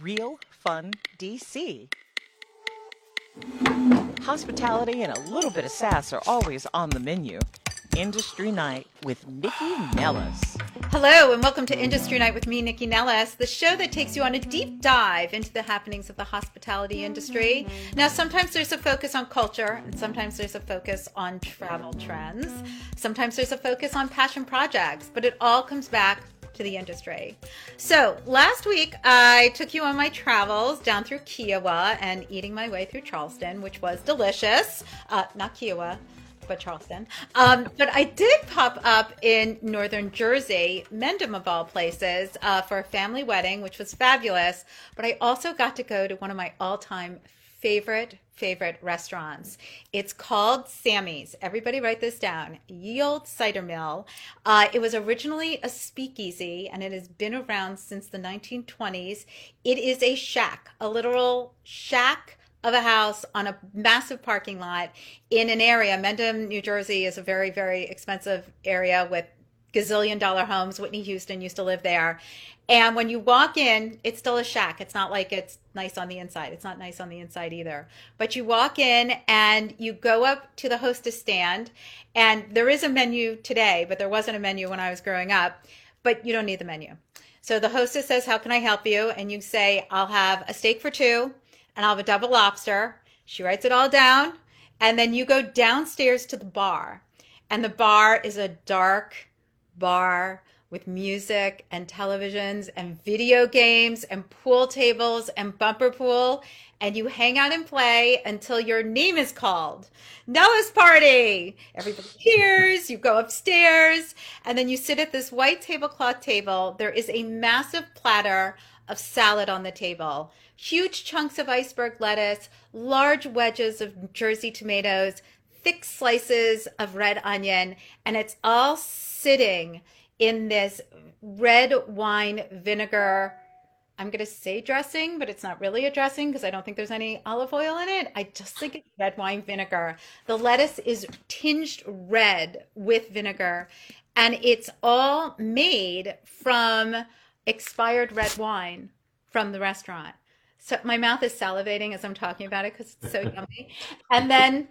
Real Fun DC. Hospitality and a little bit of sass are always on the menu. Industry Night with Nycci Nellis. Hello, and welcome to Industry Night with me, Nycci Nellis, the show that takes you on a deep dive into the happenings of the hospitality industry. Now, sometimes there's a focus on culture, and sometimes there's a focus on travel trends. Sometimes there's a focus on passion projects, but it all comes back to the industry. So, last week I took you on my travels down through Kiawah and eating my way through Charleston, which was delicious. Uh, not Kiawah, but Charleston. Um, but I did pop up in northern Jersey, Mendham of all places, uh, for a family wedding, which was fabulous. But I also got to go to one of my all time favorite favorite restaurants. It's called Sammy's. Everybody write this down. Ye Old Cider Mill. Uh, it was originally a speakeasy and it has been around since the 1920s. It is a shack, a literal shack of a house on a massive parking lot in an area. Mendham, New Jersey is a very, very expensive area with gazillion dollar homes. Whitney Houston used to live there. And when you walk in, it's still a shack. It's not like it's nice on the inside. It's not nice on the inside either. But you walk in and you go up to the hostess stand, and there is a menu today, but there wasn't a menu when I was growing up. But you don't need the menu. So the hostess says, How can I help you? And you say, I'll have a steak for two and I'll have a double lobster. She writes it all down. And then you go downstairs to the bar. And the bar is a dark bar with music and televisions and video games and pool tables and bumper pool. And you hang out and play until your name is called. Nellis party! Everybody cheers, you go upstairs, and then you sit at this white tablecloth table. There is a massive platter of salad on the table huge chunks of iceberg lettuce, large wedges of Jersey tomatoes, thick slices of red onion, and it's all sitting in this red wine vinegar. I'm going to say dressing, but it's not really a dressing because I don't think there's any olive oil in it. I just think it's red wine vinegar. The lettuce is tinged red with vinegar, and it's all made from expired red wine from the restaurant. So my mouth is salivating as I'm talking about it because it's so yummy. And then,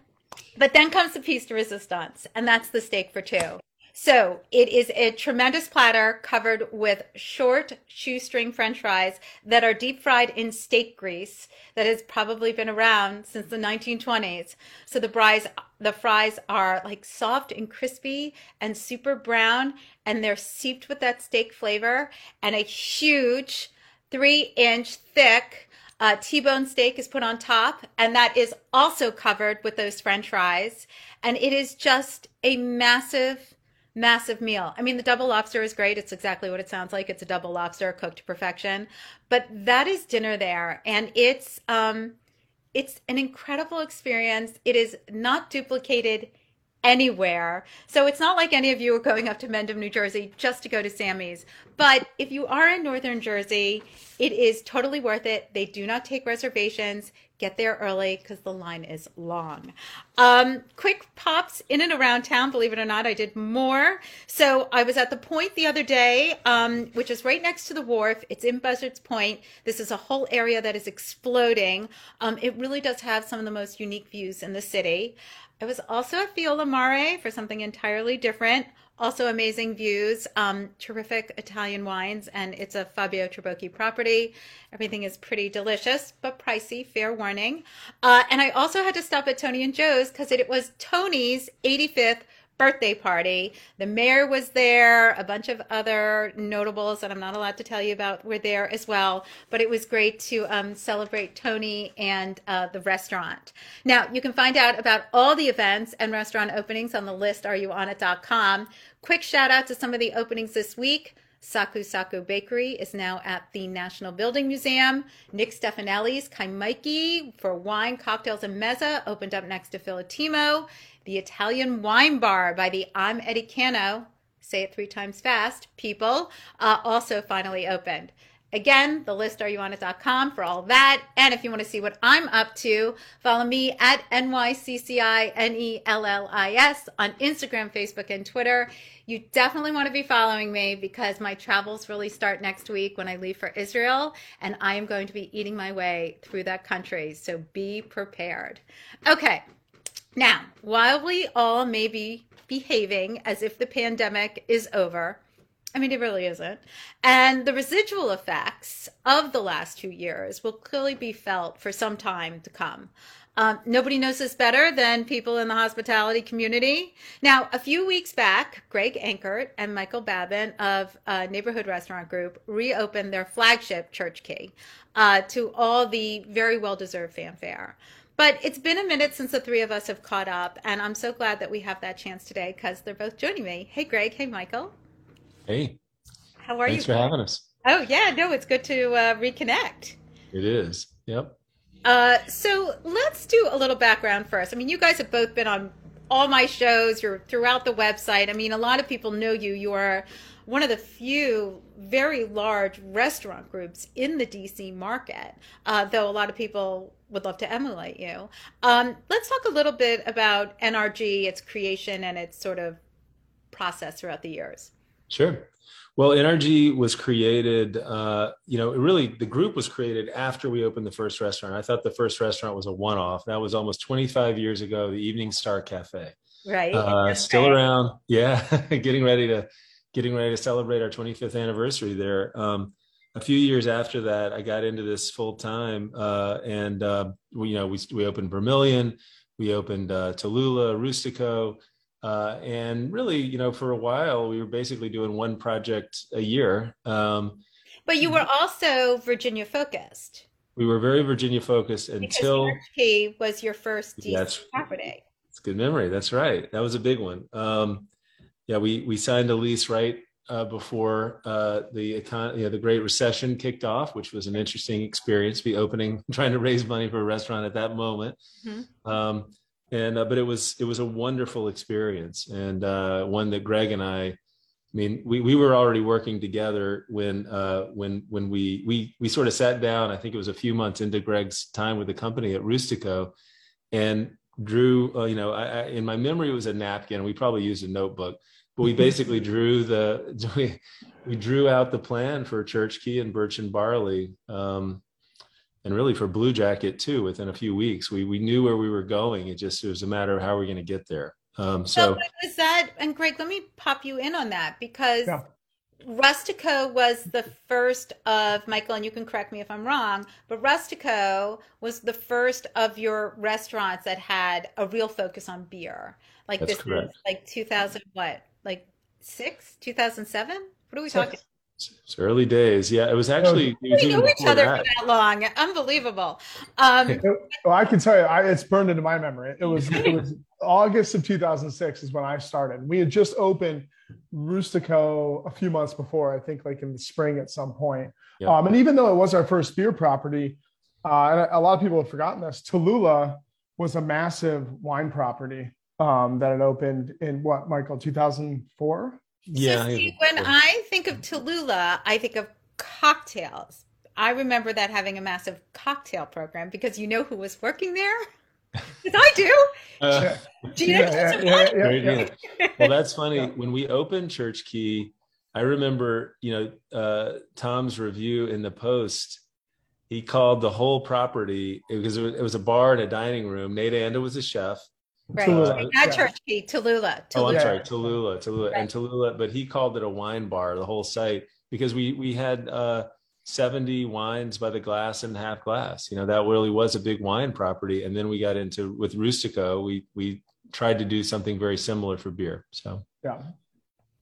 but then comes the piece de resistance, and that's the steak for two. So it is a tremendous platter covered with short shoestring french fries that are deep fried in steak grease that has probably been around since the 1920s. So the fries, the fries are like soft and crispy and super brown and they're seeped with that steak flavor and a huge three inch thick uh, T-bone steak is put on top, and that is also covered with those French fries. And it is just a massive, massive meal. I mean, the double lobster is great. It's exactly what it sounds like. It's a double lobster cooked to perfection. But that is dinner there, and it's um, it's an incredible experience. It is not duplicated anywhere. So it's not like any of you are going up to Mendham, New Jersey just to go to Sammy's. But if you are in Northern Jersey, it is totally worth it. They do not take reservations. Get there early because the line is long. Um, quick pops in and around town. Believe it or not, I did more. So I was at the point the other day, um, which is right next to the wharf. It's in Buzzards Point. This is a whole area that is exploding. Um, it really does have some of the most unique views in the city. I was also at Fiola Mare for something entirely different. Also amazing views, um, terrific Italian wines, and it's a Fabio Trabocchi property. Everything is pretty delicious, but pricey, fair warning. Uh, and I also had to stop at Tony and Joe's because it was Tony's 85th birthday party. The mayor was there, a bunch of other notables that I'm not allowed to tell you about were there as well. But it was great to um, celebrate Tony and uh, the restaurant. Now, you can find out about all the events and restaurant openings on the list areyouonit.com. Quick shout out to some of the openings this week. Saku Saku Flakery is now at the National Building Museum. Nick Stefanelli's Kaimaki for wine, cocktails, and mezza opened up next to Philotimo. The Italian Wine Bar by the I'm Eddie Cano, say it three times fast, people, uh, also finally opened. Again, the list are you on areyouonit.com for all that. And if you want to see what I'm up to, follow me at NYCCINELLIS on Instagram, Facebook, and Twitter. You definitely want to be following me because my travels really start next week when I leave for Israel, and I am going to be eating my way through that country. So be prepared. Okay. Now, while we all may be behaving as if the pandemic is over, I mean, it really isn't. And the residual effects of the last two years will clearly be felt for some time to come. Um, nobody knows this better than people in the hospitality community. Now, a few weeks back, Greg Engert and Michael Babin of uh, Neighborhood Restaurant Group reopened their flagship Church Key uh, to all the very well deserved fanfare. But it's been a minute since the three of us have caught up, and I'm so glad that we have that chance today because they're both joining me. Hey, Greg. Hey, Michael. Hey. How are Thanks you? for having us. Oh, yeah. No, it's good to uh, reconnect. It is. Yep. Uh, so let's do a little background first. I mean, you guys have both been on all my shows. You're throughout the website. I mean, a lot of people know you. You are one of the few very large restaurant groups in the DC market, uh, though a lot of people would love to emulate you. Um, let's talk a little bit about NRG, its creation, and its sort of process throughout the years. Sure. Well, NRG was created, uh, you know, really the group was created after we opened the first restaurant. I thought the first restaurant was a one off. That was almost 25 years ago, the Evening Star Cafe. Right. Uh, still right. around. Yeah. getting ready to getting ready to celebrate our 25th anniversary there. Um, a few years after that, I got into this full time, uh, and uh, we, you know, we we opened Vermilion, we opened uh, Tallulah, Rustico, uh, and really, you know, for a while, we were basically doing one project a year. Um, but you were also Virginia focused. We were very Virginia focused until P was your first DC that's, property. It's good memory. That's right. That was a big one. Um, yeah, we we signed a lease right uh, before uh, the econ- you know, the Great Recession kicked off, which was an interesting experience. Be opening, trying to raise money for a restaurant at that moment. Mm-hmm. Um, and uh, but it was it was a wonderful experience and uh, one that Greg and I, I mean, we, we were already working together when uh, when when we we we sort of sat down. I think it was a few months into Greg's time with the company at Rustico, and drew. Uh, you know, I, I, in my memory, it was a napkin. We probably used a notebook, but we basically drew the we, we drew out the plan for Church Key and Birch and Barley. Um, and really for Blue Jacket too. Within a few weeks, we we knew where we were going. It just it was a matter of how we're going to get there. Um, so, so was that? And Greg, let me pop you in on that because yeah. Rustico was the first of Michael, and you can correct me if I'm wrong, but Rustico was the first of your restaurants that had a real focus on beer. Like That's this correct. like 2000 what? Like six? 2007? What are we talking? It's early days. Yeah, it was actually. We knew each other that. for that long. Unbelievable. Um, well, I can tell you, I, it's burned into my memory. It was, it was August of 2006 is when I started. We had just opened Rustico a few months before, I think, like in the spring at some point. Yep. Um, and even though it was our first beer property, uh, and a lot of people have forgotten this, Tallulah was a massive wine property um, that it opened in what, Michael, 2004? Yeah. So see, when I think of Tallulah, I think of cocktails. I remember that having a massive cocktail program because you know who was working there? Because I do. Uh, do you yeah, yeah, yeah, well, that's funny. When we opened Church Key, I remember, you know, uh, Tom's review in the Post. He called the whole property because it was, it was a bar and a dining room. Nate Anda was a chef. Right. Tallulah. Not yeah. Church Key, Tallulah. Tallulah. Oh, I'm sorry, Tallulah, Tallulah, right. and Tallulah. But he called it a wine bar, the whole site, because we we had uh, 70 wines by the glass and half glass. You know, that really was a big wine property. And then we got into with Rustico, we we tried to do something very similar for beer. So yeah.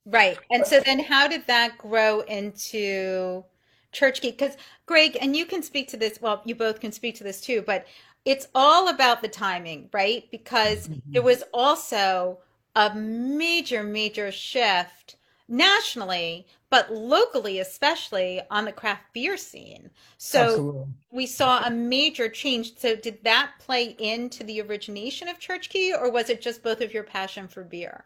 Right. And so then how did that grow into Church Key? Because Greg, and you can speak to this, well, you both can speak to this too, but it's all about the timing, right? Because mm-hmm. there was also a major, major shift nationally, but locally, especially on the craft beer scene. So Absolutely. we saw a major change. So did that play into the origination of Church Key, or was it just both of your passion for beer?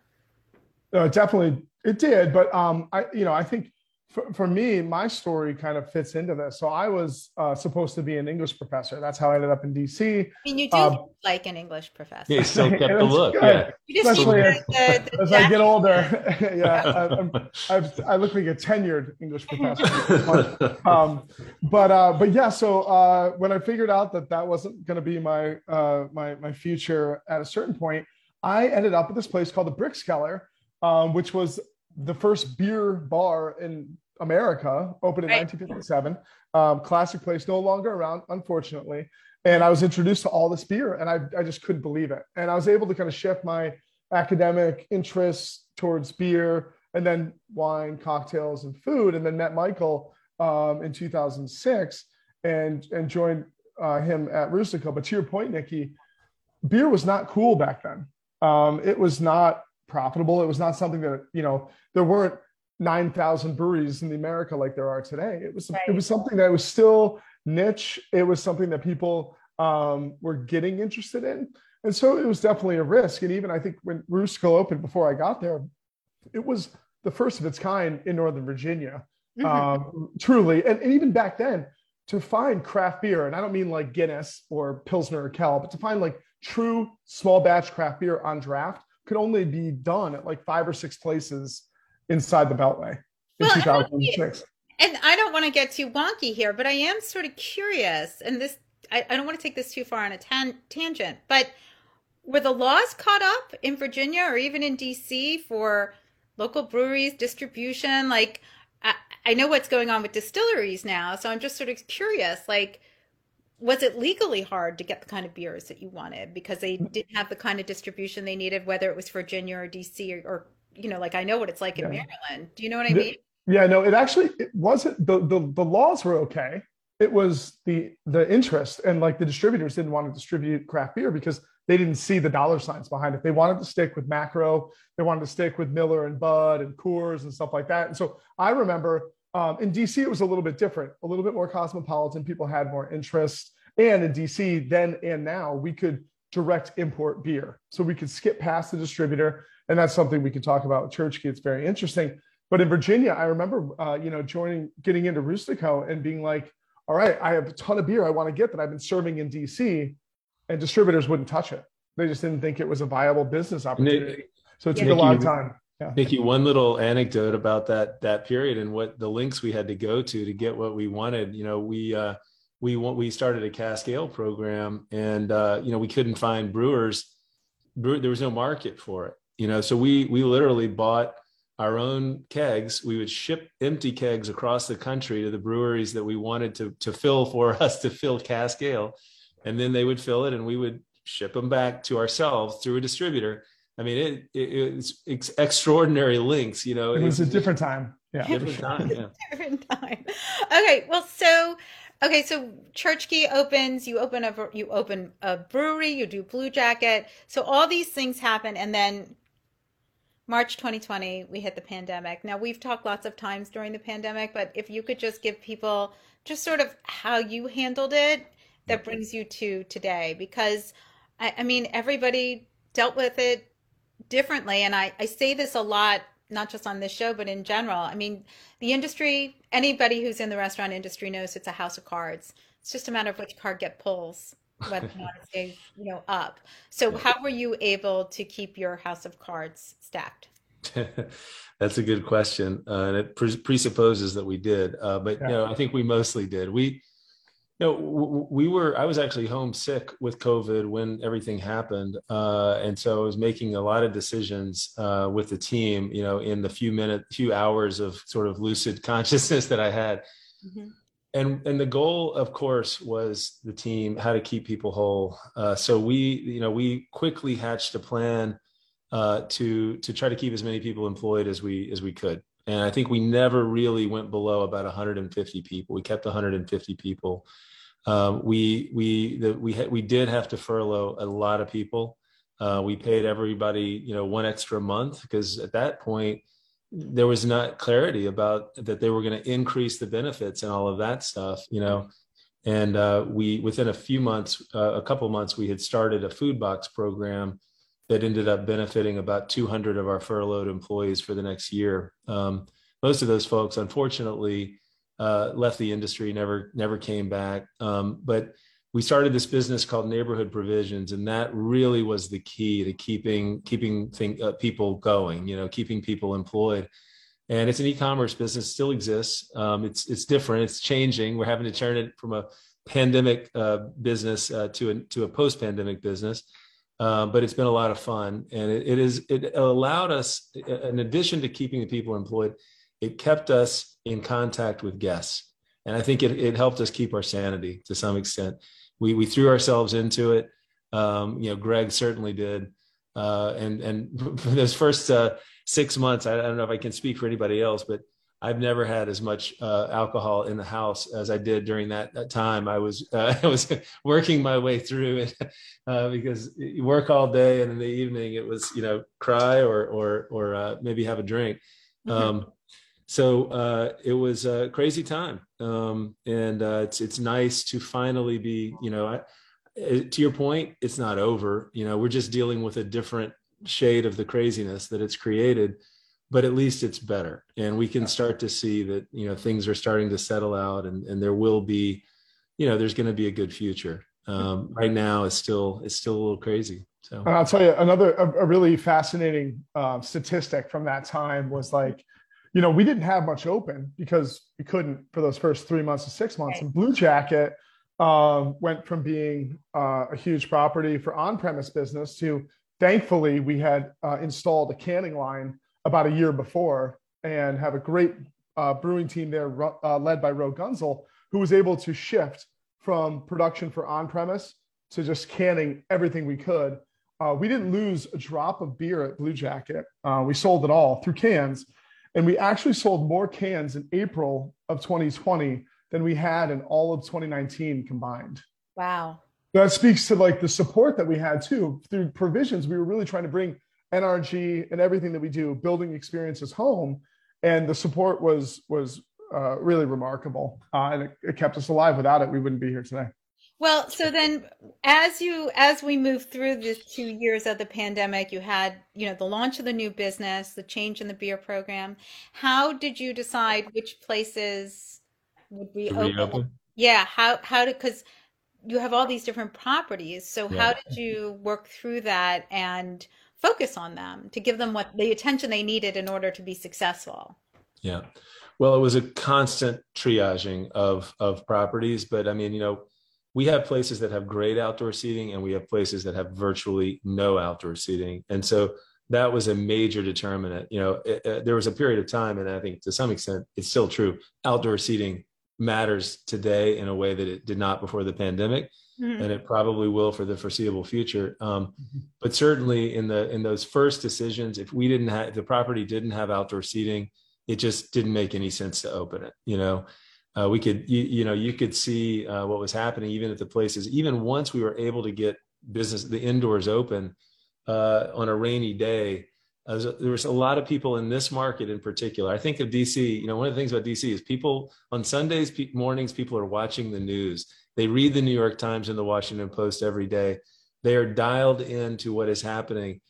No, definitely it did. But um, I, you know, I think for, for me, my story kind of fits into this. So I was uh, supposed to be an English professor. That's how I ended up in DC. I mean, you do um, like an English professor. Yeah, still kept the look. Yeah. Especially as, the, the as I get older. yeah, I, I, I, look like a tenured English professor. um, but uh, but yeah, so uh, when I figured out that that wasn't going to be my uh, my my future at a certain point, I ended up at this place called the Brickskeller, um, which was the first beer bar in America, opened in right. 1957. Um, classic place, no longer around, unfortunately. And I was introduced to all this beer, and I, I just couldn't believe it. And I was able to kind of shift my academic interests towards beer, and then wine, cocktails, and food. And then met Michael um, in 2006, and and joined uh, him at Rustico. But to your point, Nycci, beer was not cool back then. Um, it was not profitable. It was not something that you know there weren't 9,000 breweries in the America like there are today. It was right. it was something that was still niche. It was something that people um, were getting interested in, and so it was definitely a risk. And even I think when Rustico opened before I got there, it was the first of its kind in Northern Virginia, mm-hmm. um, truly. And, and even back then, to find craft beer, and I don't mean like Guinness or Pilsner Urquell, but to find like true small batch craft beer on draft could only be done at like five or six places inside the Beltway in well, 2006. And I don't want to get too wonky here, but I am sort of curious, and this I, I don't want to take this too far on a tan- tangent, but were the laws caught up in Virginia or even in DC for local breweries distribution? Like, I, I know what's going on with distilleries now, so I'm just sort of curious, like was it legally hard to get the kind of beers that you wanted because they mm. didn't have the kind of distribution they needed, whether it was Virginia or DC or, or you know, like I know what it's like in. Maryland. Do you know what I mean? Yeah, no, it actually it wasn't the, the the laws were okay. It was the the interest and like the distributors didn't want to distribute craft beer because they didn't see the dollar signs behind it. They wanted to stick with macro, they wanted to stick with Miller and Bud and Coors and stuff like that. And so I remember um, in DC it was a little bit different, a little bit more cosmopolitan. People had more interest, and in DC then and now we could direct import beer, so we could skip past the distributor and that's something we could talk about with Church It's very interesting. But in Virginia, I remember, uh, you know, joining, getting into Rustico and being like, all right, I have a ton of beer I want to get that I've been serving in DC, and distributors wouldn't touch it. They just didn't think it was a viable business opportunity. Nick, so it took a long time. Yeah. Nycci, one little anecdote about that that period and what the links we had to go to to get what we wanted. You know, we uh, we we started a cask ale program, and uh, you know we couldn't find brewers. Brew, there was no market for it, you know so we we literally bought our own kegs we would ship empty kegs across the country to the breweries that we wanted to to fill for us to fill cask ale and then they would fill it and we would ship them back to ourselves through a distributor i mean it, it it's, it's extraordinary links you know it was a different time yeah different time yeah. different time okay well so Okay, so Church Key opens. You open a you open a brewery. You do Blue Jacket. So all these things happen, and then March 2020, we hit the pandemic. Now, we've talked lots of times during the pandemic, but if you could just give people just sort of how you handled it, that brings you to today. Because, I, I mean, everybody dealt with it differently. And I, I say this a lot, not just on this show, but in general. I mean, the industry, anybody who's in the restaurant industry knows it's a house of cards. It's just a matter of which card get pulls whether or not it stays, you know, up. So how were you able to keep your house of cards stacked? That's a good question, uh, and it pre- presupposes that we did. Uh, but yeah. you know, I think we mostly did. We, you know, we were. I was actually homesick with COVID when everything happened, uh, and so I was making a lot of decisions uh, with the team. You know, in the few minutes, few hours of sort of lucid consciousness that I had. Mm-hmm and and the goal of course was the team how to keep people whole uh, so we you know we quickly hatched a plan uh, to to try to keep as many people employed as we as we could and i think we never really went below about 150 people we kept 150 people um, we we the, we had, we did have to furlough a lot of people. Uh, we paid everybody you know one extra month because at that point there was not clarity about that they were going to increase the benefits and all of that stuff you know? And uh, we within a few months uh, a couple months we had started a food box program that ended up benefiting about 200 of our furloughed employees for the next year. Um, most of those folks, unfortunately, uh, left the industry, never never came back. Um, but we started this business called Neighborhood Provisions, and that really was the key to keeping keeping thing, uh, people going. You know, keeping people employed. And it's an e-commerce business, still exists. Um, it's it's different. It's changing. We're having to turn it from a pandemic uh, business uh, to a to a post-pandemic business. Um, but it's been a lot of fun, and it, it is it allowed us, in addition to keeping the people employed, it kept us in contact with guests, and I think it, it helped us keep our sanity to some extent. We we threw ourselves into it. Um, you know, Greg certainly did, uh, and and for those first uh, six months, I, I, don't know if I can speak for anybody else, but I've never had as much uh, alcohol in the house as I did during that, that time. I was uh, I was working my way through it uh, because you work all day, and in the evening it was you know cry or or or uh, maybe have a drink. Mm-hmm. Um, so uh, it was a crazy time, um, and uh, it's it's nice to finally be you know. I, to your point, it's not over. You know, we're just dealing with a different shade of the craziness that it's created but at least it's better and we can start to see that you know things are starting to settle out and, and there will be you know there's going to be a good future um, right now it's still it's still a little crazy so and i'll tell you another a, a really fascinating uh, statistic from that time was like you know we didn't have much open because we couldn't for those first three months to six months and blue jacket um, went from being uh, a huge property for on-premise business to thankfully we had uh, installed a canning line about a year before and have a great uh, brewing team there uh, led by Ro Guenzel, who was able to shift from production for on premise to just canning everything we could. Uh, we didn't lose a drop of beer at Blue Jacket. Uh, we sold it all through cans. And we actually sold more cans in April of 2020 than we had in all of 2019 combined. Wow. That speaks to like the support that we had too through provisions. We were really trying to bring NRG and everything that we do, building experiences home, and the support was was uh, really remarkable, uh, and it, it kept us alive. Without it, we wouldn't be here today. Well, so then as you as we move through the two years of the pandemic, you had, you know, the launch of the new business, the change in the beer program. How did you decide which places would reopen? reopen? Yeah, how how did cuz you have all these different properties. So yeah. how did you work through that and focus on them to give them what the attention they needed in order to be successful yeah well it was a constant triaging of of properties but i mean you know we have places that have great outdoor seating and we have places that have virtually no outdoor seating and so that was a major determinant you know it, it, there was a period of time and i think to some extent it's still true outdoor seating matters today in a way that it did not before the pandemic mm-hmm. and it probably will for the foreseeable future. Um, mm-hmm. But certainly in the in those first decisions, if we didn't have the property didn't have outdoor seating, it just didn't make any sense to open it. You know, uh, we could you, you, know you could see uh, what was happening even at the places. Even once we were able to get business the indoors open uh, on a rainy day. there was a lot of people in this market in particular. I think of DC. You know, one of the things about DC is people on Sundays mornings, people are watching the news they read the New York Times and the Washington Post every day. They are dialed into what is happening.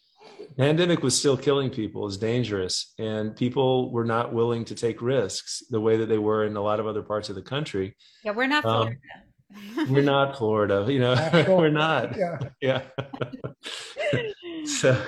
Pandemic was still killing people, is dangerous, and people were not willing to take risks the way that they were in a lot of other parts of the country. Yeah, we're not Florida. Um, we're not Florida, you know, we're not. Yeah. Yeah. so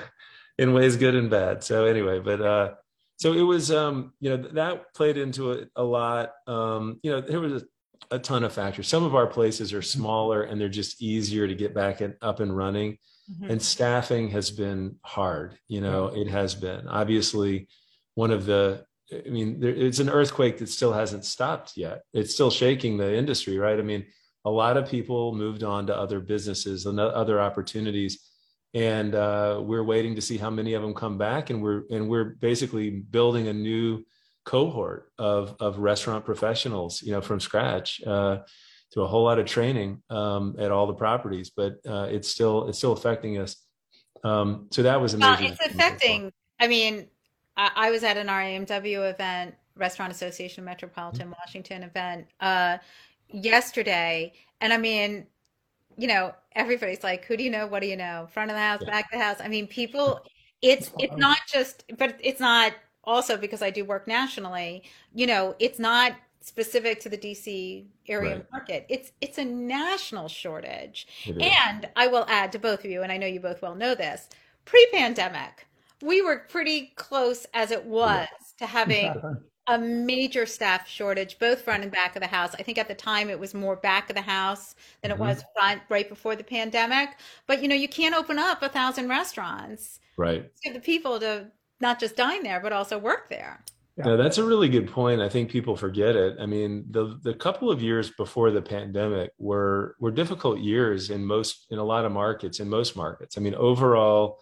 in ways good and bad. So anyway, but uh so it was um you know that played into it a lot um you know there was a a ton of factors. Some of our places are smaller and they're just easier to get back and up and running. Mm-hmm. And staffing has been hard. You know, it has been obviously one of the. I mean, there, it's an earthquake that still hasn't stopped yet. It's still shaking the industry, right? I mean, a lot of people moved on to other businesses and other opportunities, and uh, we're waiting to see how many of them come back. And we're and we're basically building a new cohort of of restaurant professionals, you know, from scratch. Uh, to a whole lot of training um, at all the properties, but uh, it's still it's still affecting us. Um, so that was amazing. Well, it's affecting. I mean, I, I, was at an RAMW event, Restaurant Association Metropolitan mm-hmm. Washington event uh, yesterday, and I mean, you know, everybody's like, "Who do you know? What do you know? Front of the house, yeah. back of the house." I mean, people. It's it's not just, but it's not also because I do work nationally, you know, it's not specific to the DC area Right. market. It's it's a national shortage. And I will add to both of you, and I know you both well know this, pre-pandemic, we were pretty close as it was to having Exactly. a major staff shortage, both front and back of the house. I think at the time it was more back of the house than it Mhm. was front right before the pandemic. But you know, you can't open up a thousand restaurants right. to the people to not just dine there, but also work there. Yeah. No, that's a really good point. I think people forget it. I mean, the the couple of years before the pandemic were were difficult years in most in a lot of markets, in most markets. I mean, overall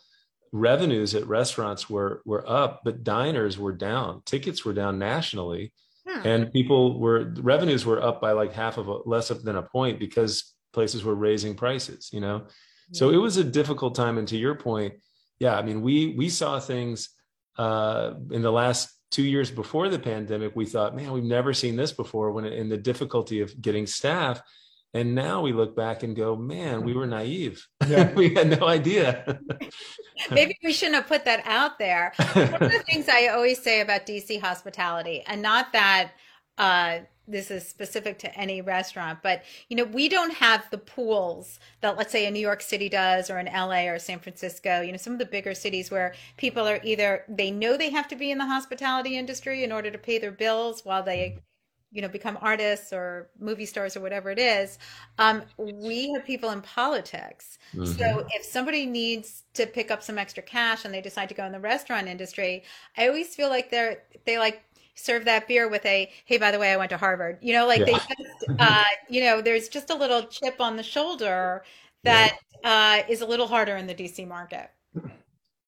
revenues at restaurants were were up, but diners were down. Tickets were down nationally, Hmm. and people were revenues were up by like half of a less than a point because places were raising prices, you know. So it was a difficult time. And to your point, yeah, I mean, we we saw things uh, in the last two years before the pandemic. We thought, man, we've never seen this before. When in the difficulty of getting staff, and now we look back and go, man, we were naive. Yeah. we had no idea. Maybe we shouldn't have put that out there. One of the things I always say about DC hospitality, and not that uh, this is specific to any restaurant, but you know, we don't have the pools that let's say a New York City does, or in LA or San Francisco. You know, some of the bigger cities where people are either they know they have to be in the hospitality industry in order to pay their bills while they you know become artists or movie stars or whatever it is um, we have people in politics Mhm. so if somebody needs to pick up some extra cash and they decide to go in the restaurant industry i always feel like they're they like serve that beer with a hey by the way i went to harvard. You know like they just uh, you know there's just a little chip on the shoulder that uh, is a little harder in the dc market.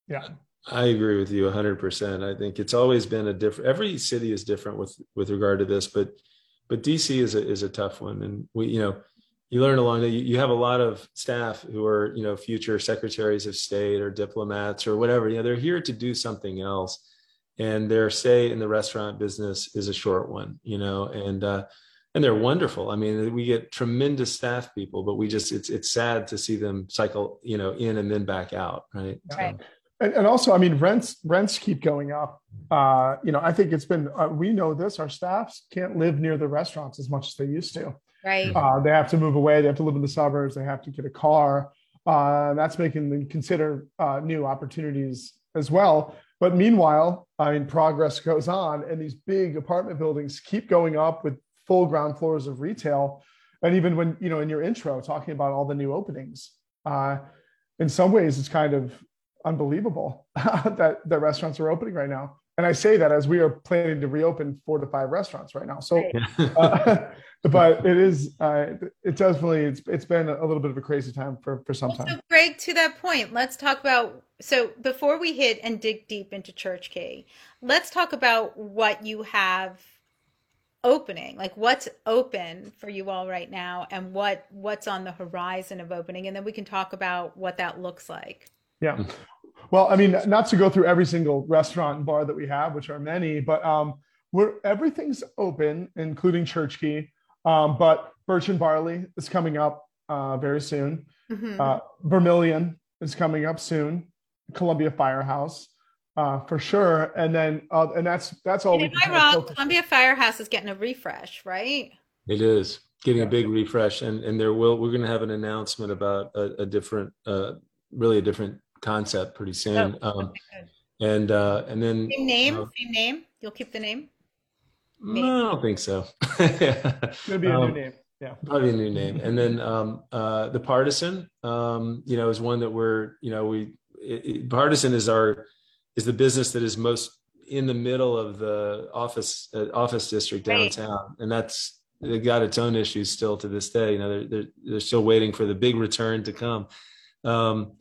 Yeah. I agree with you 100%. I think it's always been a different every city is different with with regard to this, but but DC is a is a tough one. And we you know you learn along that you, you have a lot of staff who are you know future secretaries of state or diplomats or whatever you know they're here to do something else and their stay in the restaurant business is a short one you know and uh and they're wonderful i mean we get tremendous staff people but we just it's it's sad to see them cycle you know in and then back out right Right. And, and also, I mean, rents rents keep going up. Uh, you know, I think it's been uh, we know this. Our staffs can't live near the restaurants as much as they used to. right Uh, they have to move away. They have to live in the suburbs. They have to get a car. Uh, that's making them consider uh, new opportunities as well. But meanwhile, I mean, progress goes on, and these big apartment buildings keep going up with full ground floors of retail. And even when you know in your intro talking about all the new openings, uh, in some ways it's kind of unbelievable that that restaurants are opening right now. And I say that as we are planning to reopen four to five restaurants right now. So Right. uh, but it is uh, it definitely it's it's been a little bit of a crazy time for for some time. So, time Greg, to that point, let's talk about. So, before we hit and dig deep into Church Key, let's talk about what you have opening. Like, what's open for you all right now, and what what's on the horizon of opening, and then we can talk about what that looks like. yeah well i mean not to go through every single restaurant and bar that we have which are many but um we're everything's open including church key um but birch and barley is coming up uh very soon Mhm. uh vermilion is coming up soon columbia firehouse uh for sure and then uh, and that's that's all and we am can I wrong? Columbia Firehouse is getting a refresh, right? It is getting Yeah. a big refresh, and and there will we're going to have an announcement about a, a different, uh, really a different concept pretty soon. Oh, Um, and uh, and then Same name, uh, same name. You'll keep the name. no, I don't think so. it's gonna be a Um, new name yeah Probably a new name. And then um, uh, the partisan, um, you know, is one that we're, you know, we it, it- partisan is our is the business that is most in the middle of the office uh, office district Right. downtown, and that's they got its own issues still to this day. You know, they're they're, they're still waiting for the big return to come. Um,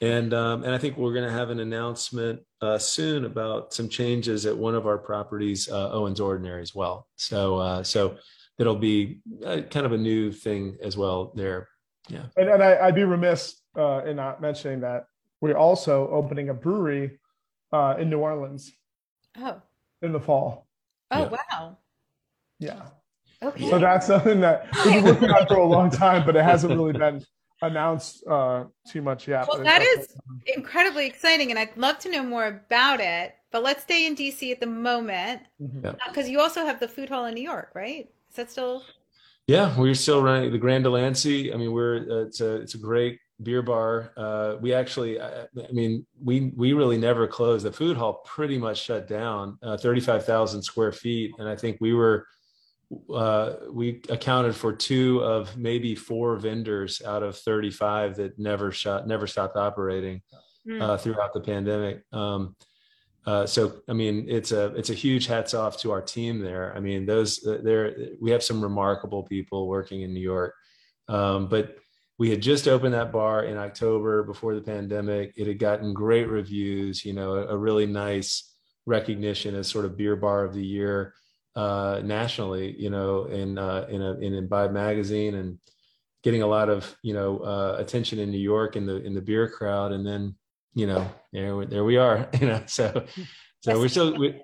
and um, and I think we're going to have an announcement uh, soon about some changes at one of our properties, uh, Owen's Ordinary, as well. So uh, so it'll be uh, kind of a new thing as well there. Yeah. And, and I, I'd be remiss uh, in not mentioning that we're also opening a brewery uh, in New Orleans Oh, in the fall. oh Yeah. wow. Yeah. Okay. So that's something that we've been working on for a long time, but it hasn't really been announced uh, too much yet. Well, But that incredibly exciting, and I'd love to know more about it. but let's stay in DC at the moment Yeah. because you also have the food hall in New York, right? Is that still? Yeah, we're still running the Grand Delancey. I mean, we're uh, it's a it's a great beer bar. Uh, we actually, I, I mean, we we really never closed. The food hall pretty much shut down, uh, thirty five thousand square feet, and I think we were uh, we accounted for two of maybe four vendors out of thirty five that never shot, never stopped operating Mm. uh, throughout the pandemic. Um, uh, so I mean, it's a it's a huge hats off to our team there. I mean, those there we have some remarkable people working in New York, um, but we had just opened that bar in October before the pandemic. It had gotten great reviews, you know, a, a really nice recognition as sort of beer bar of the year uh, nationally, you know, in uh, in a in Imbibe magazine and getting a lot of you know uh, attention in New York in the in the beer crowd, and then you know there we- there we are, you know, so so we're still we,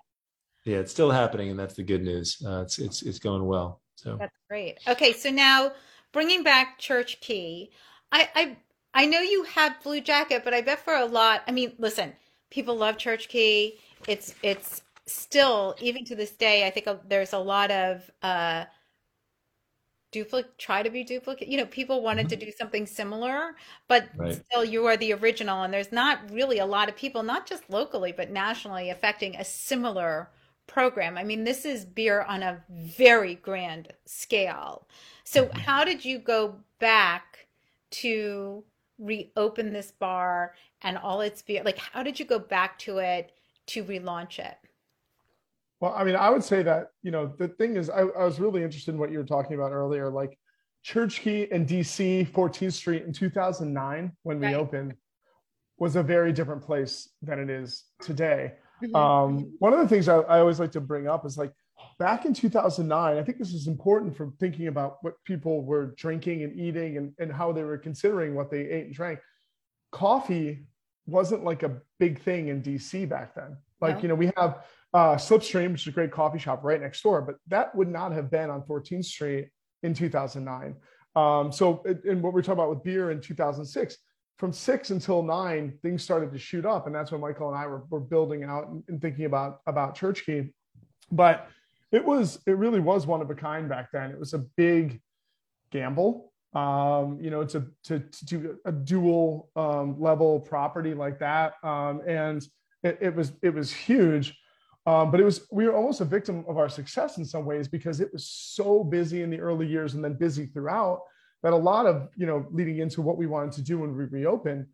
yeah, it's still happening, and that's the good news. Uh, it's it's it's going well. So That's great. Okay, so now bringing back Church Key, I I I know you have Blue Jacket, but I bet for a lot. I mean, listen, people love Church Key. It's it's still even to this day. I think uh, there's a lot of uh duplicate try to be duplicate you know people wanted to do something similar but Right. still you are the original and there's not really a lot of people not just locally but nationally affecting a similar program i mean this is beer on a very grand scale so how did you go back to reopen this bar and all its beer like how did you go back to it to relaunch it Well, I mean, I would say that, you know, the thing is, I, I was really interested in what you were talking about earlier. Like Church Key in DC, 14th Street in 2009, when we Right. opened, was a very different place than it is today. Mhm. Um, one of the things I, I always like to bring up is like back in 2009, I think this is important for thinking about what people were drinking and eating and, and how they were considering what they ate and drank. Coffee wasn't like a big thing in DC back then. Like, No. you know, we have uh, Slipstream, which is a great coffee shop right next door, but that would not have been on 14th Street in 2009. Um, so, and what we're talking about with beer in 2006, from six until nine, things started to shoot up, and that's when Michael and I were, were building out and, and thinking about about Church Key. But it was it really was one of a kind back then. It was a big gamble. Um, you know, to to, to do a dual um, level property like that, um, and it, it was it was huge. Um, but it was we were almost a victim of our success in some ways because it was so busy in the early years and then busy throughout that a lot of you know leading into what we wanted to do when we reopened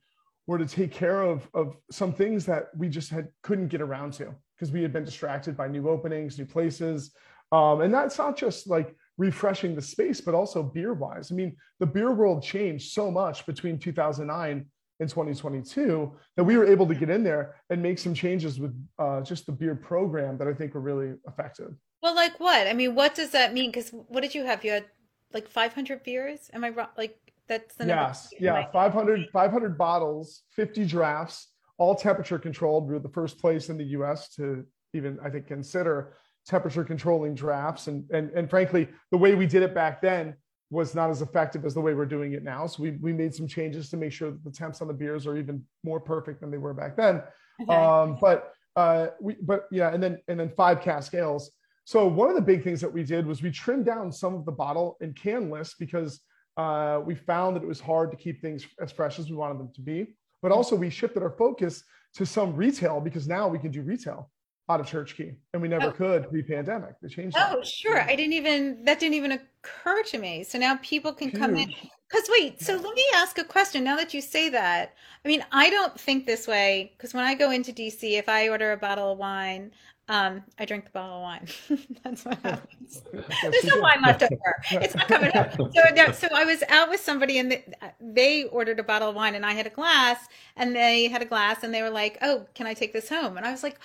were to take care of of some things that we just had couldn't get around to because we had been distracted by new openings, new places, um, and that's not just like refreshing the space, but also beer wise. I mean, the beer world changed so much between 2009 and 2022 that we were able to get in there and make some changes with uh, just the beer program that I think were really effective. Well, like what? I mean, what does that mean? Because what did you have? You had like 500 beers? Am I wrong? Like that's the number. Yes, yeah, 500, 500 bottles, 50 drafts, all temperature controlled. We were the first place in the US to even, I think, consider temperature controlling drafts. And, and, and frankly, the way we did it back then was not as effective as the way we're doing it now. So we, we made some changes to make sure that the temps on the beers are even more perfect than they were back then. Okay. Um, but uh, we, but yeah, and then and then five cask ales. So one of the big things that we did was we trimmed down some of the bottle and can lists because uh, we found that it was hard to keep things as fresh as we wanted them to be. But also we shifted our focus to some retail because now we can do retail out of Church Key, and we never Oh. could pre-pandemic. They changed. that. Oh, sure. I didn't even that didn't even occur to me. So now people can come in. Because wait, so let me ask a question. Now that you say that, I mean, I don't think this way. Because when I go into DC, if I order a bottle of wine, um, I drink the bottle of wine. That's what happens. There's no wine left over. It's not coming out. So, there- so I was out with somebody and they, they ordered a bottle of wine and I had a glass and they had a glass and they were like, "Oh, can I take this home?" And I was like,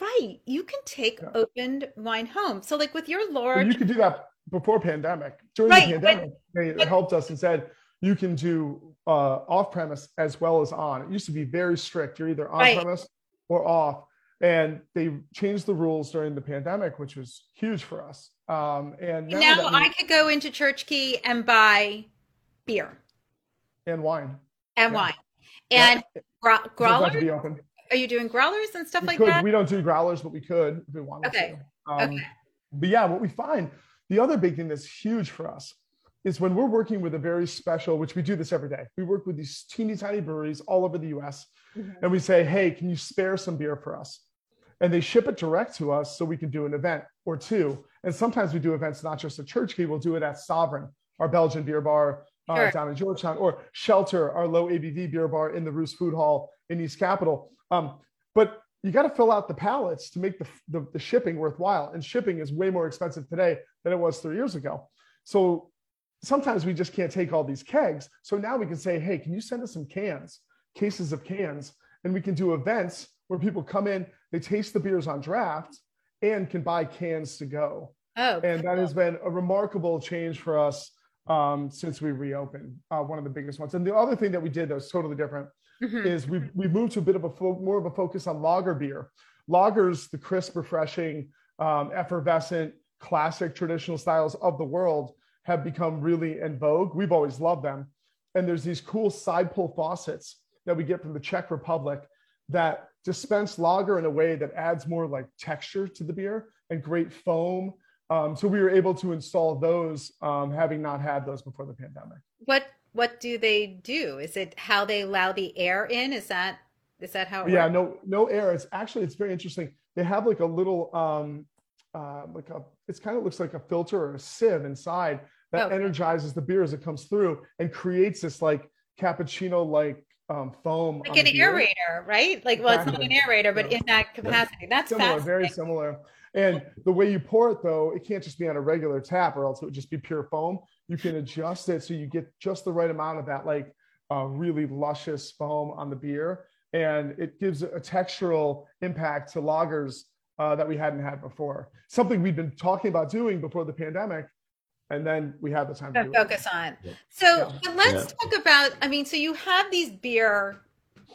"Right, you can take Yeah. opened wine home." So, like with your But large, you could do that before pandemic. During Right, the but- pandemic, they but- helped us and said you can do uh, off premise as well as on. It used to be very strict. You're either on Right. premise or off. And they changed the rules during the pandemic, which was huge for us. Um, and now, now we- I could go into Church Key and buy beer and wine and Yeah. wine and gra- It's about growler. Are you doing growlers and stuff we like could. that? We don't do growlers, but we could if we wanted Okay. to. Um, Okay. But yeah, what we find, the other big thing that's huge for us is when we're working with a very special, which we do this every day. We work with these teeny tiny breweries all over the US Mhm. and we say, hey, can you spare some beer for us? And they ship it direct to us so we can do an event or two. And sometimes we do events not just at Church Key, we'll do it at Sovereign, our Belgian beer bar uh, Sure. down in Georgetown, or Shelter, our low ABV beer bar in the Roost Food Hall in East Capitol. Um, but you got to fill out the pallets to make the, the, the shipping worthwhile. And shipping is way more expensive today than it was three years ago. So sometimes we just can't take all these kegs. So now we can say, hey, can you send us some cans, cases of cans? And we can do events where people come in, they taste the beers on draft and can buy cans to go. Oh, And that has been a remarkable change for us um, since we reopened, uh, one of the biggest ones. And the other thing that we did that was totally different Mhm. is we we moved to a bit of a fo- more of a focus on lager beer. Lagers, the crisp, refreshing, um, effervescent, classic traditional styles of the world, have become really in vogue. We've always loved them, and there's these cool side pull faucets that we get from the Czech Republic that dispense lager in a way that adds more like texture to the beer and great foam. Um, so we were able to install those, um, having not had those before the pandemic. what what do they do? Is it how they allow the air in? Is that is that how? It yeah works? no no air it's actually it's very interesting they have like a little um uh like a it's kind of looks like a filter or a sieve inside that Oh. energizes the beer as it comes through and creates this like cappuccino like um foam like an aerator, right? Like, well, it's not an aerator, but Yeah. in that capacity. That's similar very similar and the way you pour it though it can't just be on a regular tap or else it would just be pure foam you can adjust it so you get just the right amount of that like uh, really luscious foam on the beer and it gives a textural impact to lagers uh, that we hadn't had before something we'd been talking about doing before the pandemic and then we had the time to to do it. focus on. Yeah. So Yeah. let's talk about. I mean, so you have these beer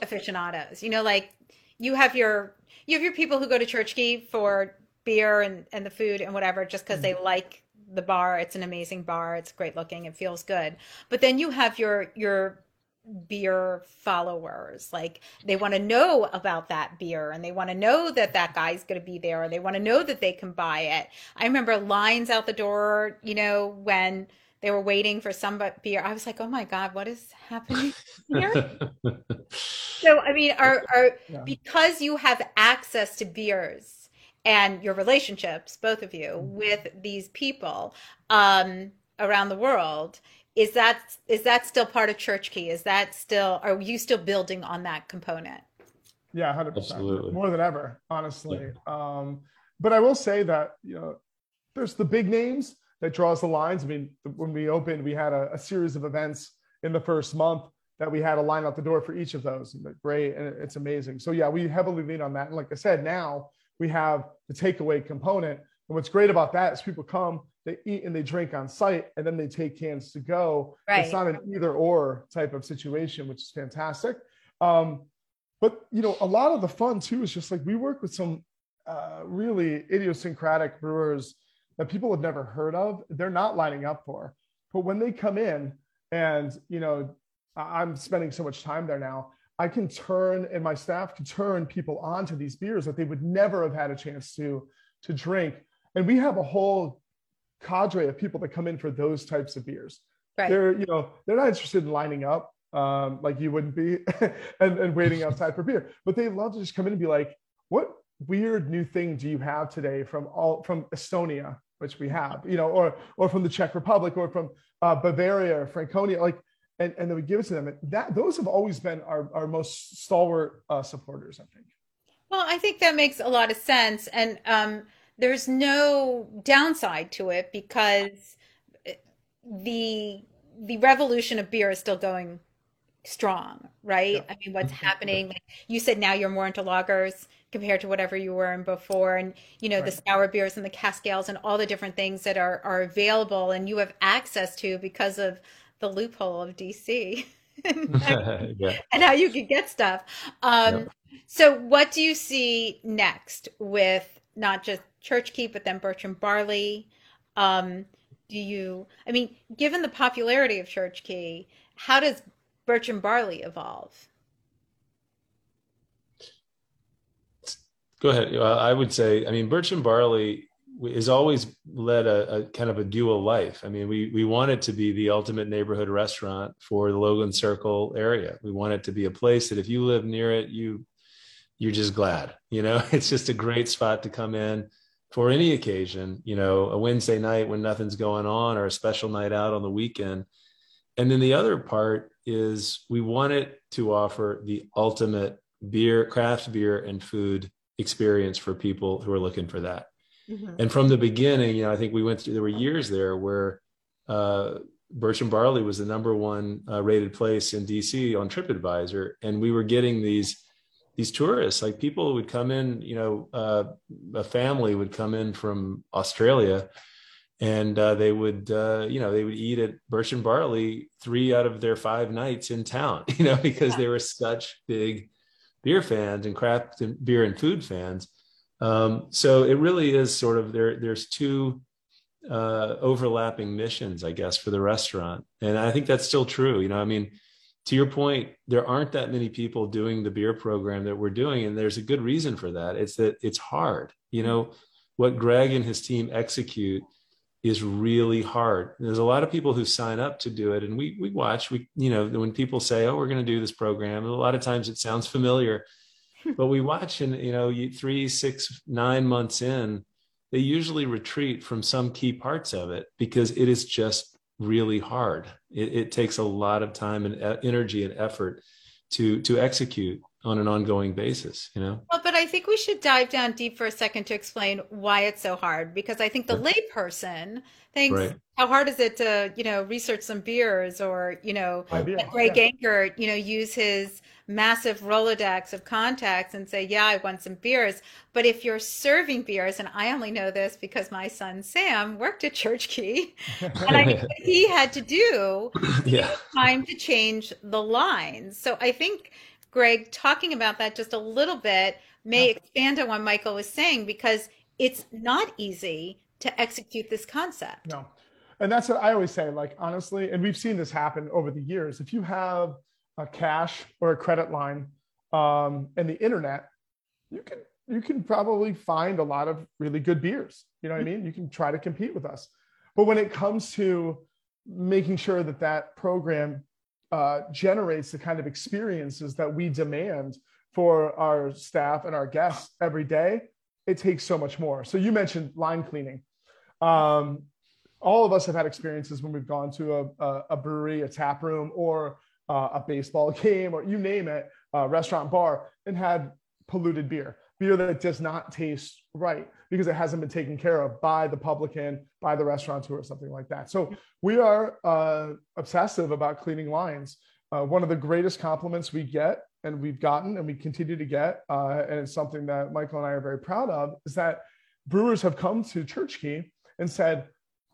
aficionados. You know, like you have your you have your people who go to Church Key for beer and and the food and whatever, just because they like the bar. It's an amazing bar. It's great looking. It feels good. But then you have your your beer followers like they want to know about that beer and they want to know that that guy's going to be there and they want to know that they can buy it i remember lines out the door you know when they were waiting for some beer i was like oh my god what is happening here so i mean are are Yeah. because you have access to beers and your relationships both of you with these people um around the world is that is that still part of church key is that still are you still building on that component Yeah, hundred percent, more than ever, honestly. Um, but I will say that you know, there's the big names that draws the lines. I mean, when we opened, we had a, a series of events in the first month that we had a line out the door for each of those. And great, and it's amazing. So yeah, we heavily lean on that. And like I said, now we have the takeaway component. And what's great about that is people come, they eat and they drink on site, and then they take cans to go. Right. It's not an either or type of situation, which is fantastic. Um, but you know, a lot of the fun too is just like we work with some uh, really idiosyncratic brewers that people have never heard of. They're not lining up for, but when they come in, and you know, I- I'm spending so much time there now. I can turn, and my staff can turn people onto these beers that they would never have had a chance to to drink. And we have a whole cadre of people that come in for those types of beers. Right. They're you know they're not interested in lining up um, like you wouldn't be and, and waiting outside for beer. But they love to just come in and be like what weird new thing do you have today from all from estonia which we have? You know or or from the czech republic or from uh, bavaria or franconia. Like and, and then we give it to them and that those have always been our, our most stalwart uh, supporters i think Well, I think that makes a lot of sense. And um, there's no downside to it because the the revolution of beer is still going strong, right? Yeah. I mean, what's happening? Like you said, now you're more into lagers compared to whatever you were in before, and you know the sour beers and the cascales and all the different things that are are available and you have access to because of the loophole of DC. yeah. and how you can get stuff. Um. So, what do you see next with not just Church Key, but then Birch and Barley? Um, do you, I mean, given the popularity of Church Key, how does Birch and Barley evolve? Go ahead. I would say, I mean, Birch and Barley is always led a, a, kind of a dual life. I mean, we we want it to be the ultimate neighborhood restaurant for the Logan Circle area. We want it to be a place that if you live near it, you you're just glad. You know, it's just a great spot to come in for any occasion. You know, a Wednesday night when nothing's going on, or a special night out on the weekend. And then the other part is we want it to offer the ultimate beer, craft beer, and food experience for people who are looking for that. Mm-hmm. And from the beginning, you know, I think we went through, there were years there where uh, Birch and Barley was the number one uh, rated place in DC on TripAdvisor. And we were getting these, these tourists, like people would come in, you know, uh, a family would come in from Australia and uh, they would, uh, you know, they would eat at Birch and Barley three out of their five nights in town, you know, because yeah. they were such big beer fans and craft and beer and food fans. Um, so it really is sort of there. There's two uh, overlapping missions, I guess, for the restaurant, and I think that's still true. You know, I mean, to your point, there aren't that many people doing the beer program that we're doing, and there's a good reason for that. It's that it's hard. You know, what Greg and his team execute is really hard. There's a lot of people who sign up to do it, and we we watch. We you know when people say, "Oh, we're going to do this program," a lot of times it sounds familiar, but we watch, and you know, three, six, nine months in, they usually retreat from some key parts of it because it is just really hard. It, it takes a lot of time and energy and effort to to execute on an ongoing basis you know well but i think we should dive down deep for a second to explain why it's so hard because i think the layperson thinks right. how hard is it to you know research some beers or you know let greg yeah. Engert, you know use his massive rolodex of contacts and say yeah i want some beers but if you're serving beers and i only know this because my son sam worked at church key and i he had to do yeah. time to change the lines so i think Greg, talking about that just a little bit may expand on what Michael was saying because it's not easy to execute this concept. No. And that's what I always say, like, honestly, and we've seen this happen over the years. If you have a cash or a credit line um, and the internet, you can you can probably find a lot of really good beers. You know what I mean? You can try to compete with us. But when it comes to making sure that that program uh, generates the kind of experiences that we demand for our staff and our guests every day, it takes so much more. So you mentioned line cleaning. Um, all of us have had experiences when we've gone to a, a, a brewery, a tap room, or uh, a baseball game, or you name it, a restaurant, bar, and had polluted beer, beer that does not taste right because it hasn't been taken care of by the publican, by the restaurateur, or something like that. So we are uh, obsessive about cleaning lines. Uh, one of the greatest compliments we get and we've gotten and we continue to get, uh, and it's something that Michael and I are very proud of, is that brewers have come to Church Key and said,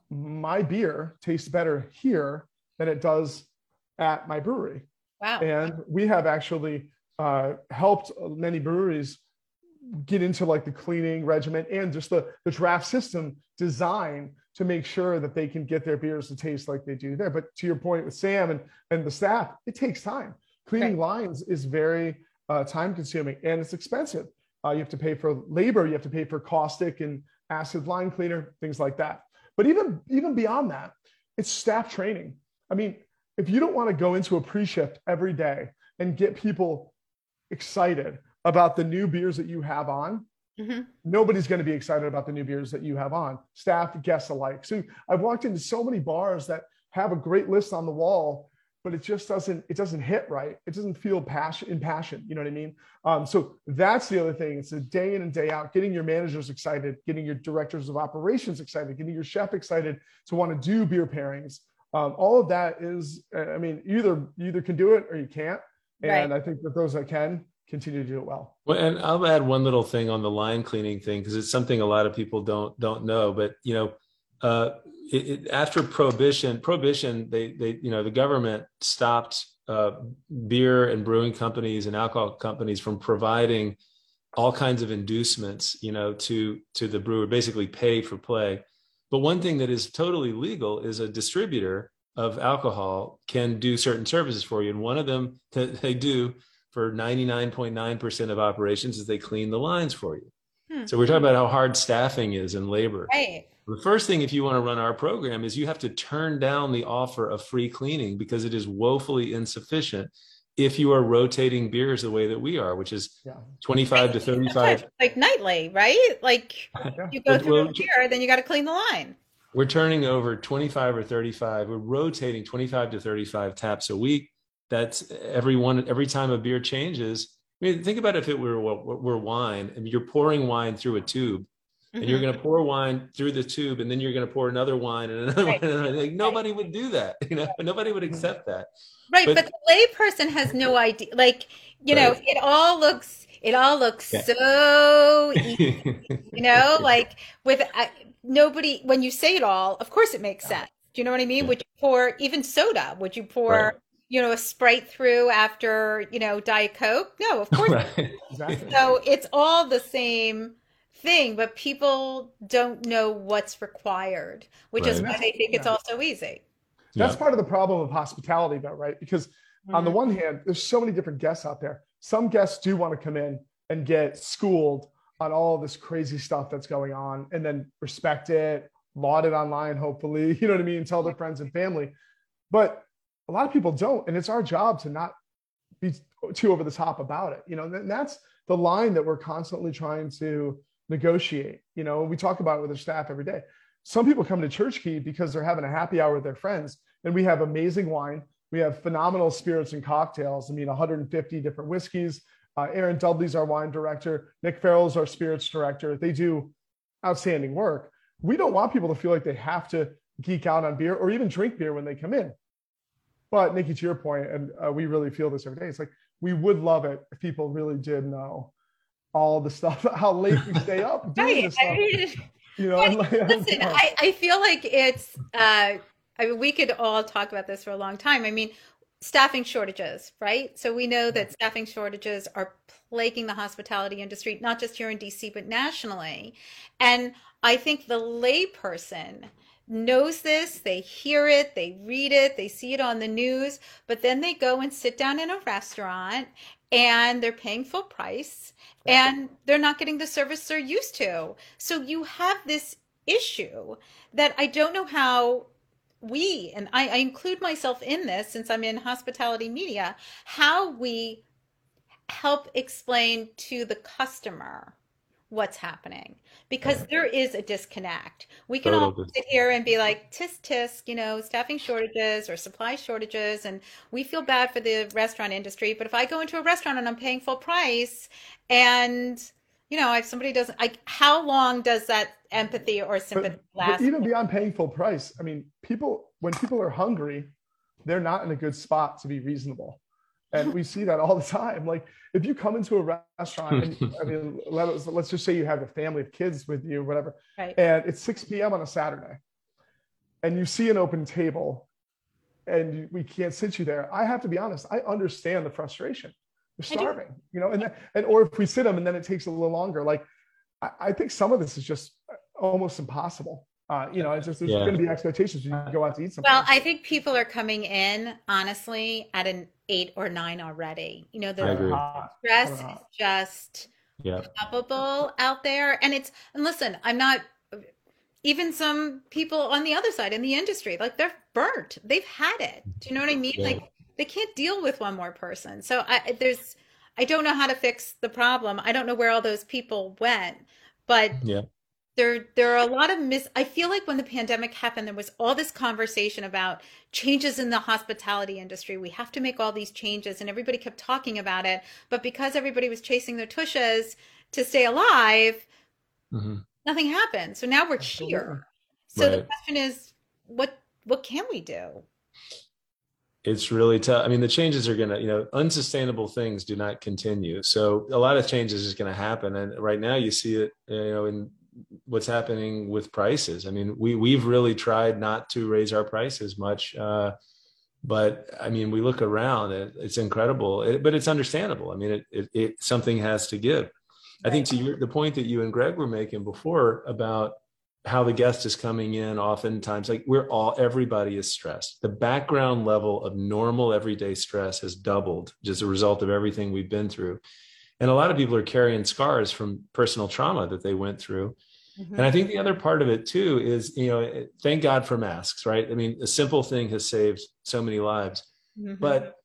my beer tastes better here than it does at my brewery. Wow. And we have actually uh, helped many breweries get into like the cleaning regimen and just the, the draft system design to make sure that they can get their beers to taste like they do there. But to your point with Sam and, and the staff, it takes time. Cleaning right. lines is very uh, time consuming and it's expensive. Uh, you have to pay for labor, you have to pay for caustic and acid line cleaner, things like that. But even, even beyond that, it's staff training. I mean, if you don't want to go into a pre-shift every day and get people excited about the new beers that you have on, mm-hmm. nobody's going to be excited about the new beers that you have on, staff, guests alike. So I've walked into so many bars that have a great list on the wall, but it just doesn't it doesn't hit right. It doesn't feel passion in passion. You know what I mean? Um, so that's the other thing. It's a day in and day out, getting your managers excited, getting your directors of operations excited, getting your chef excited to want to do beer pairings. Um, all of that is, I mean, either either can do it or you can't. And right. I think that those that can continue to do it well. Well, and I'll add one little thing on the line cleaning thing because it's something a lot of people don't don't know. But you know, uh, it, it, after prohibition, prohibition, they they you know the government stopped uh, beer and brewing companies and alcohol companies from providing all kinds of inducements, you know, to to the brewer, basically pay for play. But one thing that is totally legal is a distributor of alcohol can do certain services for you, and one of them that they do for 99.9% of operations is they clean the lines for you. Hmm. So we're talking about how hard staffing is in labor. Right. The first thing, if you want to run our program, is you have to turn down the offer of free cleaning because it is woefully insufficient if you are rotating beers the way that we are, which is yeah. 25 to 35. Like nightly, right? Like you go through well, a beer, then you got to clean the line. We're turning over 25 or 35. We're rotating 25 to 35 taps a week. That's every one, every time a beer changes. I mean, think about if it were, were wine I and you're pouring wine through a tube and mm-hmm. you're going to pour wine through the tube and then you're going to pour another wine and another right. wine. Like nobody right. would do that. You know, nobody would accept that. Right. But, but the layperson has no idea. Like, you right. know, it all looks, it all looks yeah. so easy, you know, like with uh, nobody, when you say it all, of course it makes sense. Do you know what I mean? Yeah. Would you pour even soda? Would you pour, you know, a Sprite through after, you know, Diet Coke? No, of course. exactly. So it's all the same thing, but people don't know what's required, which right. is why they think it's all so easy. That's yeah. part of the problem of hospitality, though, right? Because mm-hmm. on the mm-hmm. one hand, there's so many different guests out there. Some guests do want to come in and get schooled on all this crazy stuff that's going on and then respect it, laud it online, hopefully, you know what I mean? Tell their friends and family. But a lot of people don't. And it's our job to not be too over the top about it. You know, and that's the line that we're constantly trying to negotiate. You know, we talk about it with our staff every day. Some people come to Church Key because they're having a happy hour with their friends, and we have amazing wine. We have phenomenal spirits and cocktails. I mean, 150 different whiskeys. Uh, Aaron Dudley's our wine director. Nick Farrell's our spirits director. They do outstanding work. We don't want people to feel like they have to geek out on beer or even drink beer when they come in. But Nycci, to your point, and uh, we really feel this every day. It's like we would love it if people really did know all the stuff, how late we stay up doing right. this stuff. I mean, you know, like, listen, I, I feel like it's. Uh, I mean, we could all talk about this for a long time. I mean, staffing shortages, right? So we know that staffing shortages are plaguing the hospitality industry, not just here in DC, but nationally. And I think the layperson knows this, they hear it, they read it, they see it on the news, but then they go and sit down in a restaurant and they're paying full price and they're not getting the service they're used to. So you have this issue that I don't know how we, and I, I include myself in this since I'm in hospitality media, how we help explain to the customer what's happening because there is a disconnect. We can all sit here and be like, tisk tisk, you know, staffing shortages or supply shortages, and we feel bad for the restaurant industry. But if I go into a restaurant and I'm paying full price, and you know, if somebody doesn't, like, how long does that empathy or sympathy but, last? But even beyond paying full price, I mean, people when people are hungry, they're not in a good spot to be reasonable and we see that all the time. Like if you come into a restaurant and i mean let us, let's just say you have a family of kids with you whatever right. and it's 6 p.m on a saturday and you see an open table and we can't sit you there i have to be honest i understand the frustration. They're starving you know and, and or if we sit them and then it takes a little longer like I, I think some of this is just almost impossible uh, you know, it's just there's yeah. going to be expectations when you go out to eat something. Well, I think people are coming in honestly at an eight or nine already. You know, the stress is just yeah. palpable out there, and it's and listen, I'm not even some people on the other side in the industry like they're burnt. They've had it. Do you know what I mean? Yeah. Like they can't deal with one more person. So I there's I don't know how to fix the problem. I don't know where all those people went, but yeah there there are a lot of mis I feel like when the pandemic happened there was all this conversation about changes in the hospitality industry. We have to make all these changes and everybody kept talking about it, but because everybody was chasing their tushes to stay alive, mm-hmm. nothing happened. So now we're here. So right. the question is what what can we do? it's really tough. I mean, the changes are going to, you know, unsustainable things do not continue. So a lot of changes is going to happen. And right now you see it, you know, in what's happening with prices. I mean, we we've really tried not to raise our prices much, uh, but I mean, we look around; it, it's incredible, it, but it's understandable. I mean, it, it, it something has to give. I think to your, the point that you and Greg were making before about how the guest is coming in oftentimes like we're all everybody is stressed the background level of normal everyday stress has doubled just as a result of everything we've been through and a lot of people are carrying scars from personal trauma that they went through mm-hmm. and i think the other part of it too is you know thank god for masks right i mean a simple thing has saved so many lives mm-hmm. but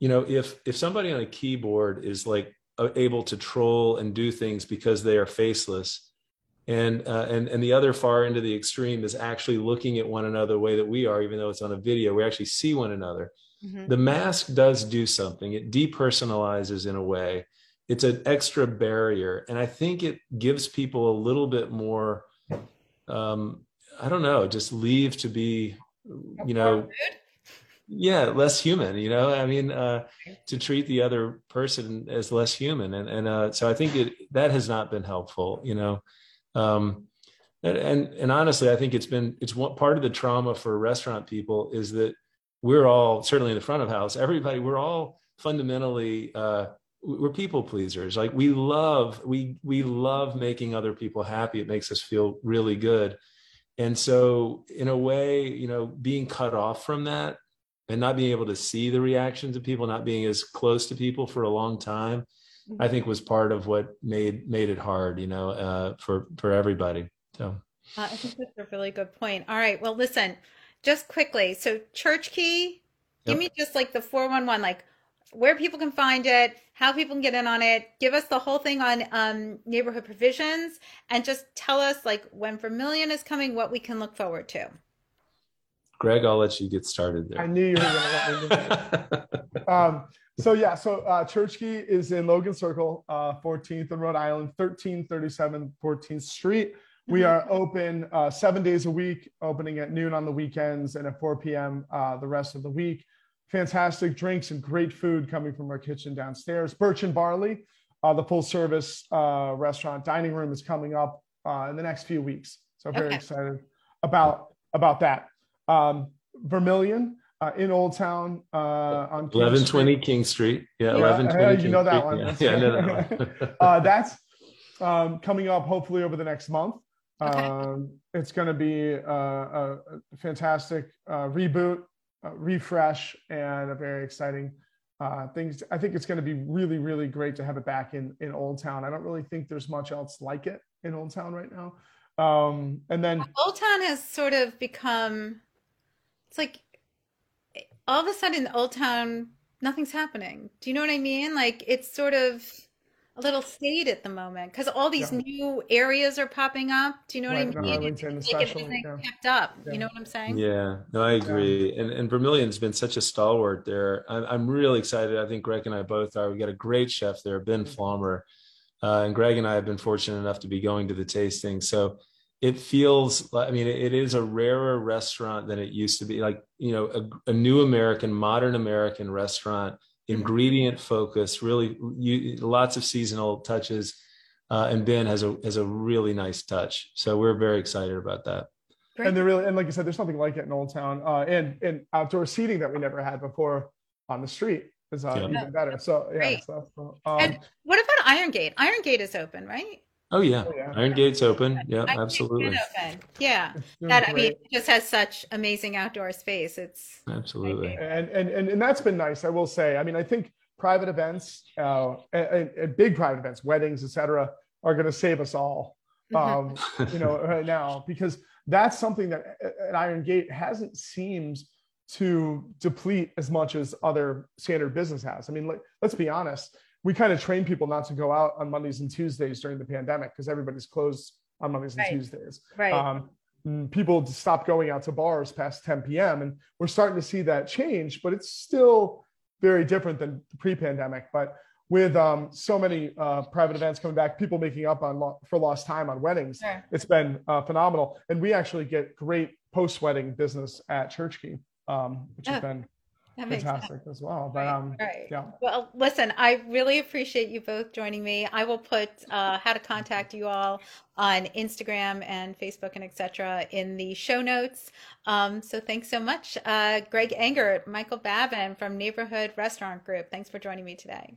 you know if if somebody on a keyboard is like able to troll and do things because they are faceless and uh, and and the other far end of the extreme is actually looking at one another the way that we are even though it's on a video we actually see one another mm-hmm. the mask does do something it depersonalizes in a way it's an extra barrier. And i think it gives people a little bit more um i don't know just leave to be you know yeah less human you know? I mean uh to treat the other person as less human. And and uh so i think it that has not been helpful you know? Um and and, and honestly i think it's been it's one part of the trauma for restaurant people is that we're all certainly in the front of house everybody we're all fundamentally uh we're people pleasers like we love we we love making other people happy it makes us feel really good and so in a way you know being cut off from that and not being able to see the reactions of people, not being as close to people for a long time, mm-hmm. I think was part of what made made it hard, you know, uh, for for everybody. So uh, I think that's a really good point. All right, well, listen, just quickly. So Church Key, give me just like the four one one, like where people can find it, how people can get in on it. Give us the whole thing on um, neighborhood provisions, and just tell us like when Vermilion is coming, what we can look forward to. Greg, I'll let you get started there. I knew you were going to let me do um, so yeah, so uh, Church Key is in Logan Circle, uh, 14th in Rhode Island, 1337 14th Street. We mm-hmm. are open uh, seven days a week, opening at noon on the weekends and at 4 p.m. Uh, the rest of the week. Fantastic drinks and great food coming from our kitchen downstairs. Birch and Barley, uh, the full service uh, restaurant dining room, is coming up uh, in the next few weeks. So very okay. excited about about that um, Vermilion uh, in Old Town uh, on eleven twenty King Street. Yeah, eleven twenty. You know that one. Yeah, yeah I know that one. uh, that's um, coming up hopefully over the next month. Okay. Um, it's going to be a, a, fantastic uh, reboot, refresh, and a very exciting uh, things. I think it's going to be really, really great to have it back in in Old Town. I don't really think there's much else like it in Old Town right now. Um, and then Old Town has sort of become it's like all of a sudden old town nothing's happening do you know what i mean like it's sort of a little state at the moment because all these yeah. new areas are popping up do you know right. what i mean no, it's, like yeah. picked up yeah. you know what i'm saying yeah no i agree and, and vermilion's been such a stalwart there I'm, I'm really excited i think greg and i both are we got a great chef there ben mm-hmm. flommer uh, and greg and i have been fortunate enough to be going to the tasting so it feels i mean it is a rarer restaurant than it used to be like you know a, a new american modern american restaurant. Ingredient focus really you, lots of seasonal touches uh, and ben has a has a really nice touch. So we're very excited about that. Great. and they're really and like you said there's nothing like it in old town uh, and and outdoor seating that we never had before on the street is uh, yeah. even better. So yeah so, um, and what about iron gate? Iron gate is open right Oh yeah. oh yeah, Iron Gate's open. Yeah, Iron absolutely. Open. Yeah, that I mean, just has such amazing outdoor space. It's absolutely, and, and and and that's been nice. I will say. I mean, I think private events, uh, and, and big private events, weddings, etc., are going to save us all. Mm-hmm. Um, you know, right now because that's something that at Iron Gate hasn't seemed to deplete as much as other standard business has. I mean, like, let's be honest we kind of train people not to go out on Mondays and Tuesdays during the pandemic because everybody's closed on Mondays and. Tuesdays. Right. Um, people stop going out to bars past 10 p.m. and we're starting to see that change, but it's still very different than pre-pandemic. But with um, so many uh, private events coming back, people making up on lo- for lost time on weddings, sure. it's been uh, phenomenal. And we actually get great post-wedding business at Church Key, um, which oh. has been that fantastic as well. But um, right. yeah. Well, listen, I really appreciate you both joining me. I will put uh, how to contact you all on Instagram and Facebook and etc. in the show notes. Um, so thanks so much, uh, Greg Engert, Michael Babin from Neighborhood Restaurant Group. Thanks for joining me today.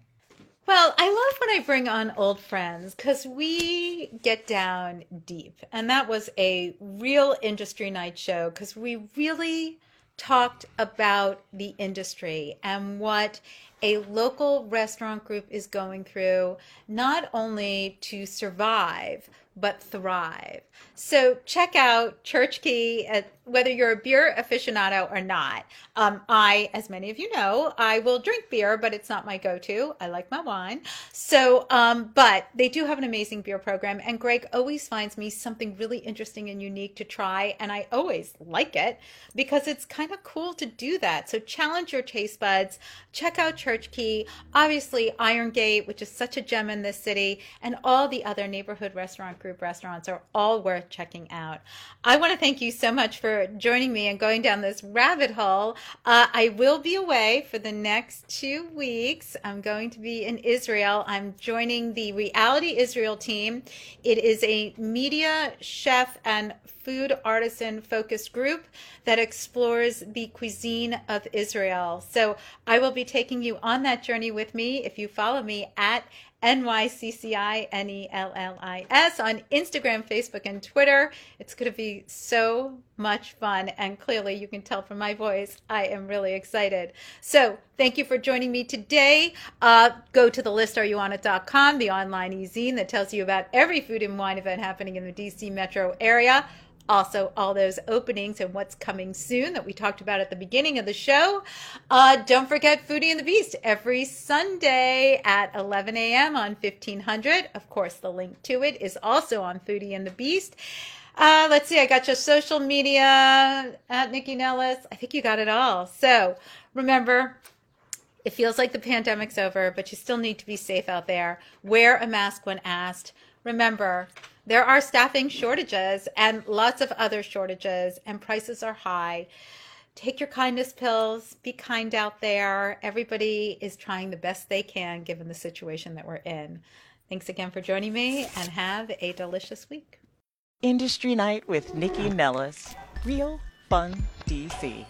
Well, I love when I bring on old friends because we get down deep. And that was a real industry night show because we really talked about the industry and what a local restaurant group is going through, not only to survive, but thrive. So check out Church Key, at, whether you're a beer aficionado or not. Um, I, as many of you know, I will drink beer, but it's not my go-to. I like my wine. So, um, but they do have an amazing beer program, and Greg always finds me something really interesting and unique to try, and I always like it because it's kind of cool to do that. So challenge your taste buds. Check out Church Key. Obviously, Iron Gate, which is such a gem in this city, and all the other neighborhood restaurant group restaurants are all worth checking out. I want to thank you so much for joining me and going down this rabbit hole. Uh, I will be away for the next two weeks. I'm going to be in Israel. I'm joining the Reality Israel team. It is a media, chef, and food artisan focused group that explores the cuisine of Israel. So I will be taking you on that journey with me if you follow me at N-Y-C-C-I-N-E-L-L-I-S on Instagram, Facebook, and Twitter. It's going to be so much fun. And clearly you can tell from my voice, I am really excited. So thank you for joining me today. Uh, go to the listareyouonit.com, the online e-zine that tells you about every food and wine event happening in the DC metro area also all those openings and what's coming soon that we talked about at the beginning of the show. Uh, don't forget Foodie and the Beast every Sunday at 11 a.m. on 1500. Of course, the link to it is also on Foodie and the Beast. Uh, let's see, I got your social media at Nycci Nellis. I think you got it all. So remember, it feels like the pandemic's over, but you still need to be safe out there. Wear a mask when asked. Remember, there are staffing shortages and lots of other shortages, and prices are high. Take your kindness pills. Be kind out there. Everybody is trying the best they can given the situation that we're in. Thanks again for joining me and have a delicious week. Industry Night with Nycci Nellis. Real Fun DC.